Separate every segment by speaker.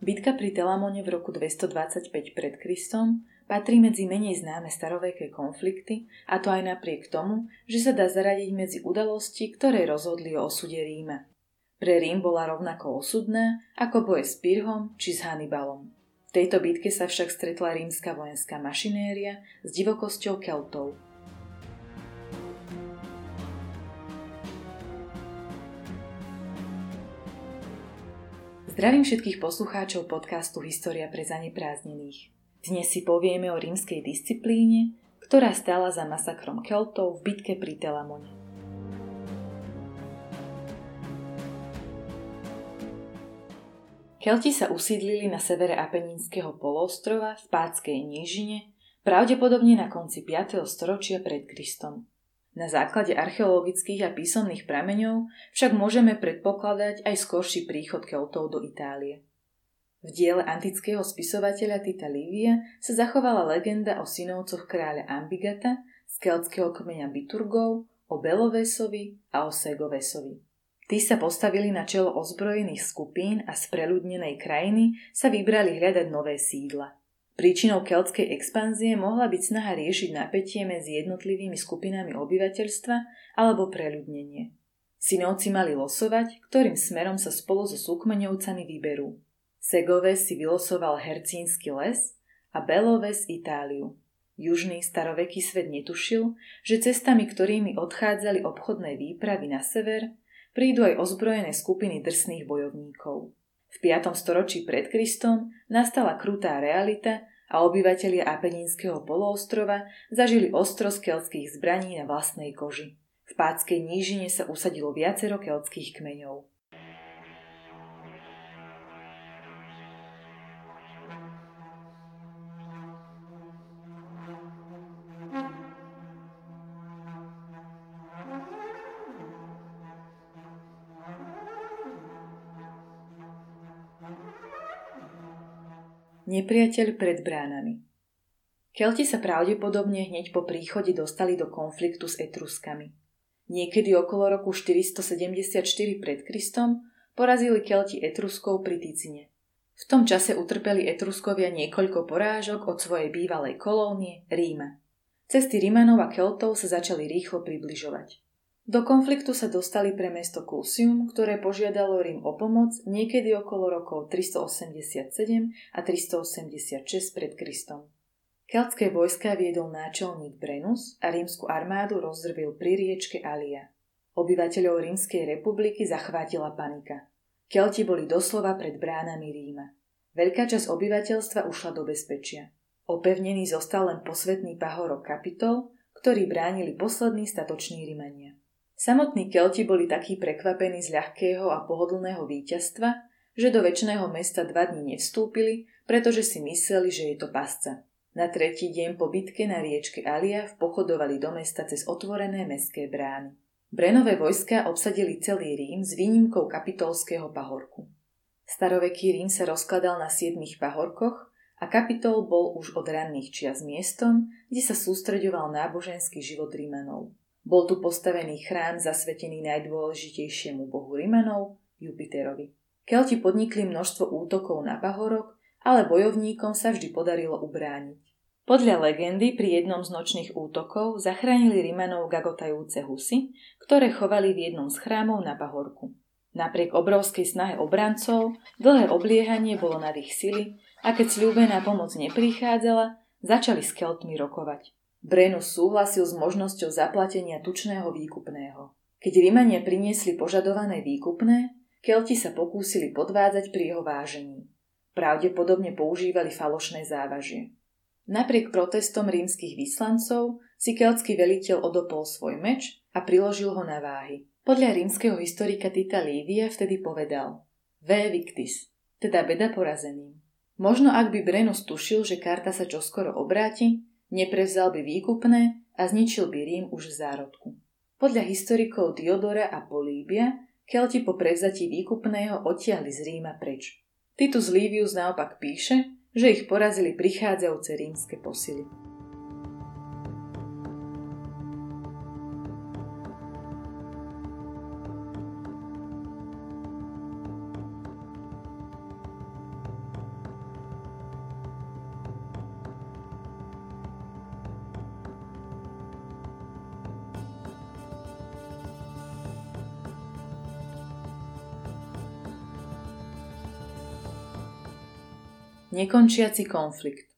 Speaker 1: Bitka pri Telamone v roku 225 pred Kristom patrí medzi menej známe staroveké konflikty, a to aj napriek tomu, že sa dá zaradiť medzi udalosti, ktoré rozhodli o osude Ríma. Pre Rím bola rovnako osudná ako boje s Pyrhom či s Hannibalom. V tejto bitke sa však stretla rímska vojenská mašinéria s divokosťou Keltov – Zdravím všetkých poslucháčov podcastu História pre zaneprázdnených. Dnes si povieme o rímskej disciplíne, ktorá stála za masakrom Keltov v bitke pri Telamone. Kelti sa usídlili na severe Apeninského poloostrova v Pátskej nížine, pravdepodobne na konci 5. storočia pred Kristom. Na základe archeologických a písomných prameňov však môžeme predpokladať aj skorší príchod Keltov do Itálie. V diele antického spisovateľa Tita Livia sa zachovala legenda o synovcoch kráľa Ambigata z keltského kmeňa Biturgov, o Belovesovi a o Segovesovi. Tí sa postavili na čelo ozbrojených skupín a z preľudnenej krajiny sa vybrali hľadať nové sídla – Príčinou keltskej expanzie mohla byť snaha riešiť napätie medzi jednotlivými skupinami obyvateľstva alebo preľudnenie. Synovci mali losovať, ktorým smerom sa spolu so súkmeňovcami vyberú. Segove si vylosoval Hercínsky les a Beloves Itáliu. Južný staroveký svet netušil, že cestami, ktorými odchádzali obchodné výpravy na sever, prídu aj ozbrojené skupiny drsných bojovníkov. V 5. storočí pred Kristom nastala krutá realita a obyvatelia Apeninského poloostrova zažili ostro keltských zbraní na vlastnej koži. V Pátskej nížine sa usadilo viacero keltských kmeňov. Nepriateľ pred bránami Kelti sa pravdepodobne hneď po príchode dostali do konfliktu s Etruskami. Niekedy okolo roku 474 pred Kristom porazili Kelti Etruskov pri Ticine. V tom čase utrpeli Etruskovia niekoľko porážok od svojej bývalej kolónie Ríma. Cesty Rímanov a Keltov sa začali rýchlo približovať. Do konfliktu sa dostali pre mesto Clusium, ktoré požiadalo Rím o pomoc niekedy okolo rokov 387 a 386 pred Kristom. Keltské vojska viedol náčelník Brenus a rímsku armádu rozdrvil pri riečke Alia. Obyvateľov Rímskej republiky zachvátila panika. Kelti boli doslova pred bránami Ríma. Veľká časť obyvateľstva ušla do bezpečia. Opevnený zostal len posvetný pahorok Kapitol, ktorý bránili poslední statoční Rímania. Samotní Kelti boli takí prekvapení z ľahkého a pohodlného víťazstva, že do väčšného mesta dva dní nevstúpili, pretože si mysleli, že je to pasca. Na tretí deň po bitke na riečke Alia pochodovali do mesta cez otvorené mestské brány. Brenové vojska obsadili celý Rím s výnimkou kapitolského pahorku. Staroveký Rím sa rozkladal na siedmých pahorkoch a kapitol bol už od ranných čias miestom, kde sa sústreďoval náboženský život Rímanov. Bol tu postavený chrám zasvetený najdôležitejšiemu bohu Rimanov, Jupiterovi. Kelti podnikli množstvo útokov na pahorok, ale bojovníkom sa vždy podarilo ubrániť. Podľa legendy pri jednom z nočných útokov zachránili Rimanov gagotajúce husy, ktoré chovali v jednom z chrámov na pahorku. Napriek obrovskej snahe obrancov, dlhé obliehanie bolo nad ich sily a keď sľúbená pomoc neprichádzala, začali s Keltmi rokovať. Brenus súhlasil s možnosťou zaplatenia tučného výkupného. Keď Rímania priniesli požadované výkupné, Kelti sa pokúsili podvádzať pri jeho vážení. Pravdepodobne používali falošné závažie. Napriek protestom rímskych vyslancov si keltský veliteľ odopol svoj meč a priložil ho na váhy. Podľa rímskeho historika Tita Lívia vtedy povedal V victis, teda beda porazeným. Možno ak by Brenus tušil, že karta sa čoskoro obráti, Neprevzal by výkupné a zničil by Rím už v zárodku. Podľa historikov Diodora a Políbia Kelti po prevzatí výkupného odtiahli z Ríma preč. Titus Livius naopak píše, že ich porazili prichádzajúce rímske posily. Nekončiaci konflikt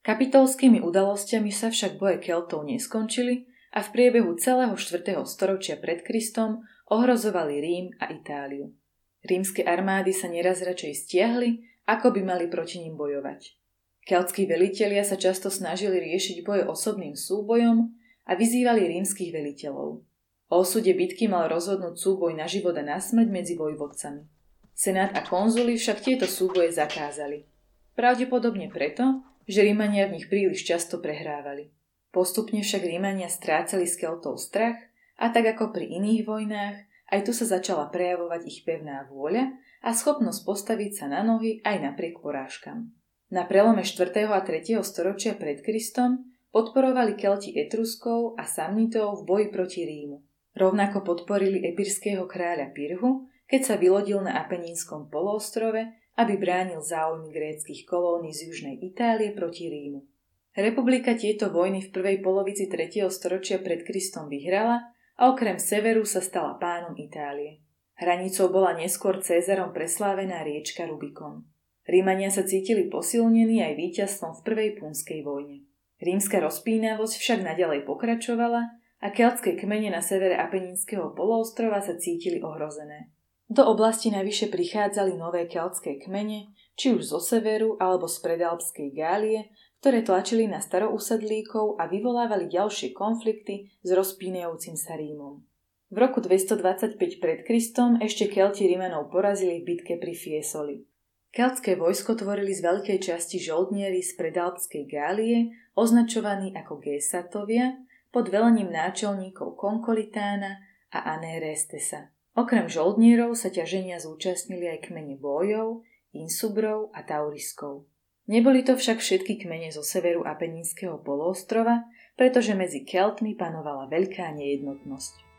Speaker 1: Kapitolskými udalosťami sa však boje Keltov neskončili a v priebehu celého 4. storočia pred Kristom ohrozovali Rím a Itáliu. Rímske armády sa neraz radšej stiahli, ako by mali proti ním bojovať. Keltskí velitelia sa často snažili riešiť boje osobným súbojom a vyzývali rímskych veliteľov. O osude bitky mal rozhodnúť súboj na život a na smrť medzi vojvodcami. Senát a konzuli však tieto súboje zakázali. Pravdepodobne preto, že Rímania v nich príliš často prehrávali. Postupne však Rímania strácali s Keltov strach a tak ako pri iných vojnách, aj tu sa začala prejavovať ich pevná vôľa a schopnosť postaviť sa na nohy aj napriek porážkam. Na prelome 4. a 3. storočia pred Kristom podporovali Kelti Etruskov a Samnitov v boji proti Rímu. Rovnako podporili epirského kráľa Pirhu, keď sa vylodil na Apenínskom poloostrove aby bránil záujmy gréckých kolónií z južnej Itálie proti Rímu. Republika tieto vojny v prvej polovici 3. storočia pred Kristom vyhrala a okrem severu sa stala pánom Itálie. Hranicou bola neskôr Cézarom preslávená riečka Rubikon. Rímania sa cítili posilnení aj víťazstvom v prvej punskej vojne. Rímska rozpínavosť však naďalej pokračovala a keltské kmene na severe Apeninského poloostrova sa cítili ohrozené. Do oblasti navyše prichádzali nové keltské kmene, či už zo severu alebo z predalpskej Gálie, ktoré tlačili na starousedlíkov a vyvolávali ďalšie konflikty s rozpínajúcim sa Rímom. V roku 225 pred Kristom ešte Kelti Rimanov porazili v bitke pri Fiesoli. Keltské vojsko tvorili z veľkej časti žoldnieri z predalpskej Gálie, označovaní ako Gésatovia, pod velením náčelníkov Konkolitána a Anérestesa. Okrem žoldnierov sa ťaženia zúčastnili aj kmene bojov, insubrov a tauriskov. Neboli to však všetky kmene zo severu Apeninského poloostrova, pretože medzi Keltmi panovala veľká nejednotnosť.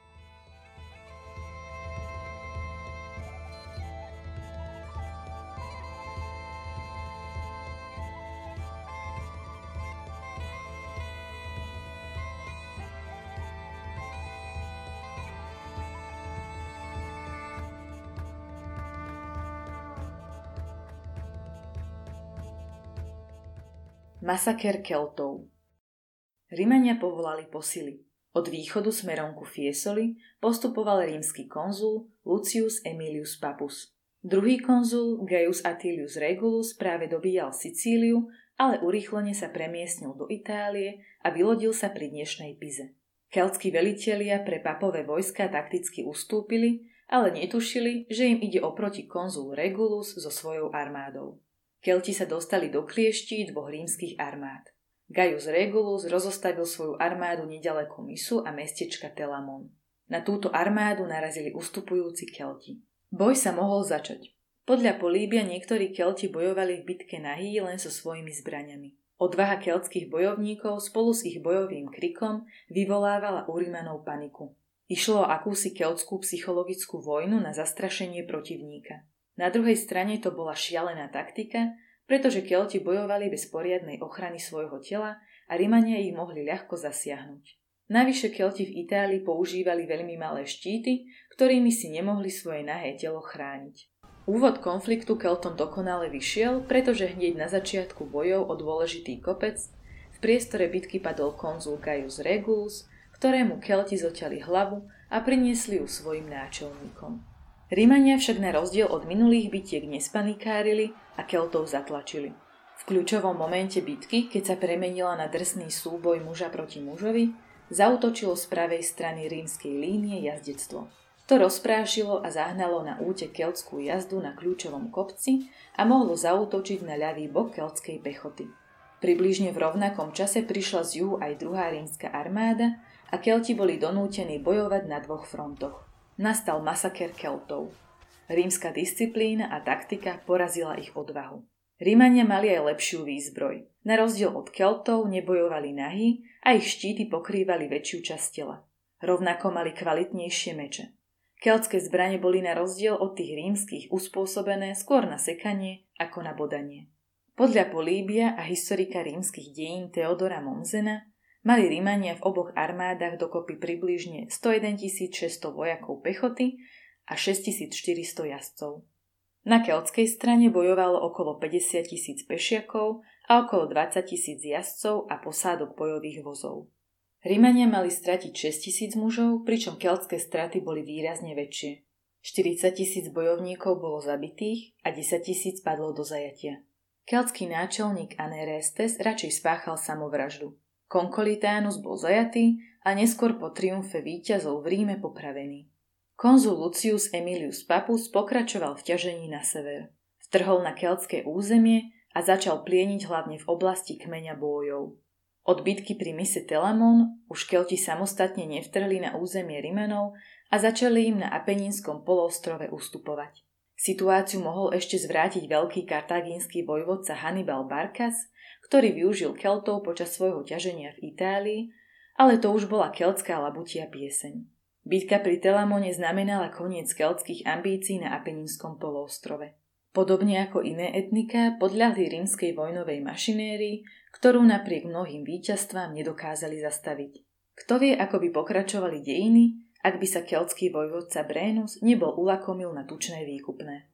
Speaker 1: Masaker Keltov Rimania povolali posily. Od východu smerom ku Fiesoli postupoval rímsky konzul Lucius Emilius Papus. Druhý konzul Gaius Atilius Regulus práve dobíjal Sicíliu, ale urýchlene sa premiestnil do Itálie a vylodil sa pri dnešnej Pize. Keltskí velitelia pre papové vojska takticky ustúpili, ale netušili, že im ide oproti konzul Regulus so svojou armádou. Kelti sa dostali do klieští dvoch rímskych armád. Gaius Regulus rozostavil svoju armádu nedaleko Misu a mestečka Telamon. Na túto armádu narazili ustupujúci Kelti. Boj sa mohol začať. Podľa Políbia niektorí Kelti bojovali v bitke na Hí len so svojimi zbraniami. Odvaha keltských bojovníkov spolu s ich bojovým krikom vyvolávala u Rímanov paniku. Išlo o akúsi keltskú psychologickú vojnu na zastrašenie protivníka. Na druhej strane to bola šialená taktika, pretože Kelti bojovali bez poriadnej ochrany svojho tela a Rimania ich mohli ľahko zasiahnuť. Navyše Kelti v Itálii používali veľmi malé štíty, ktorými si nemohli svoje nahé telo chrániť. Úvod konfliktu Keltom dokonale vyšiel, pretože hneď na začiatku bojov o dôležitý kopec v priestore bitky padol konzul Gaius Regulus, ktorému Kelti zoťali hlavu a priniesli ju svojim náčelníkom. Rímania však na rozdiel od minulých bitiek nespanikárili a Keltov zatlačili. V kľúčovom momente bitky, keď sa premenila na drsný súboj muža proti mužovi, zautočilo z pravej strany rímskej línie jazdectvo. To rozprášilo a zahnalo na úte keltskú jazdu na kľúčovom kopci a mohlo zautočiť na ľavý bok keltskej pechoty. Približne v rovnakom čase prišla z juhu aj druhá rímska armáda a Kelti boli donútení bojovať na dvoch frontoch nastal masaker Keltov. Rímska disciplína a taktika porazila ich odvahu. Rímania mali aj lepšiu výzbroj. Na rozdiel od Keltov nebojovali nahy a ich štíty pokrývali väčšiu časť tela. Rovnako mali kvalitnejšie meče. Keltské zbranie boli na rozdiel od tých rímskych uspôsobené skôr na sekanie ako na bodanie. Podľa Políbia a historika rímskych dejín Teodora Momzena Mali Rímania v oboch armádach dokopy približne 101 600 vojakov pechoty a 6400 jazdcov. Na keltskej strane bojovalo okolo 50 tisíc pešiakov a okolo 20 tisíc jazdcov a posádok bojových vozov. Rímania mali stratiť 6 tisíc mužov, pričom keltské straty boli výrazne väčšie. 40 tisíc bojovníkov bolo zabitých a 10 tisíc padlo do zajatia. Keltský náčelník Anerestes radšej spáchal samovraždu. Konkolitánus bol zajatý a neskôr po triumfe víťazov v Ríme popravený. Konzul Lucius Emilius Papus pokračoval v ťažení na sever. Vtrhol na keltské územie a začal plieniť hlavne v oblasti kmeňa bojov. Od bitky pri mise Telamon už Kelti samostatne nevtrhli na územie Rimenov a začali im na Apenínskom poloostrove ustupovať. Situáciu mohol ešte zvrátiť veľký kartagínsky vojvodca Hannibal Barkas, ktorý využil Keltov počas svojho ťaženia v Itálii, ale to už bola keltská labutia pieseň. Bitka pri Telamone znamenala koniec keltských ambícií na Apenínskom poloostrove. Podobne ako iné etnika podľahli rímskej vojnovej mašinérii, ktorú napriek mnohým víťazstvám nedokázali zastaviť. Kto vie, ako by pokračovali dejiny, ak by sa keltský vojvodca Brénus nebol ulakomil na tučné výkupné.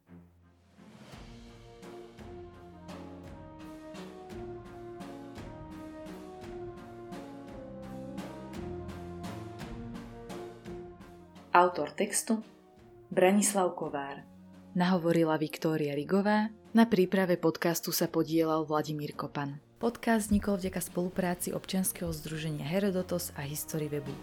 Speaker 1: Autor textu Branislav Kovár Nahovorila Viktória Rigová, na príprave podcastu sa podielal Vladimír Kopan. Podcast vznikol vďaka spolupráci občianskeho združenia Herodotos a History Webu.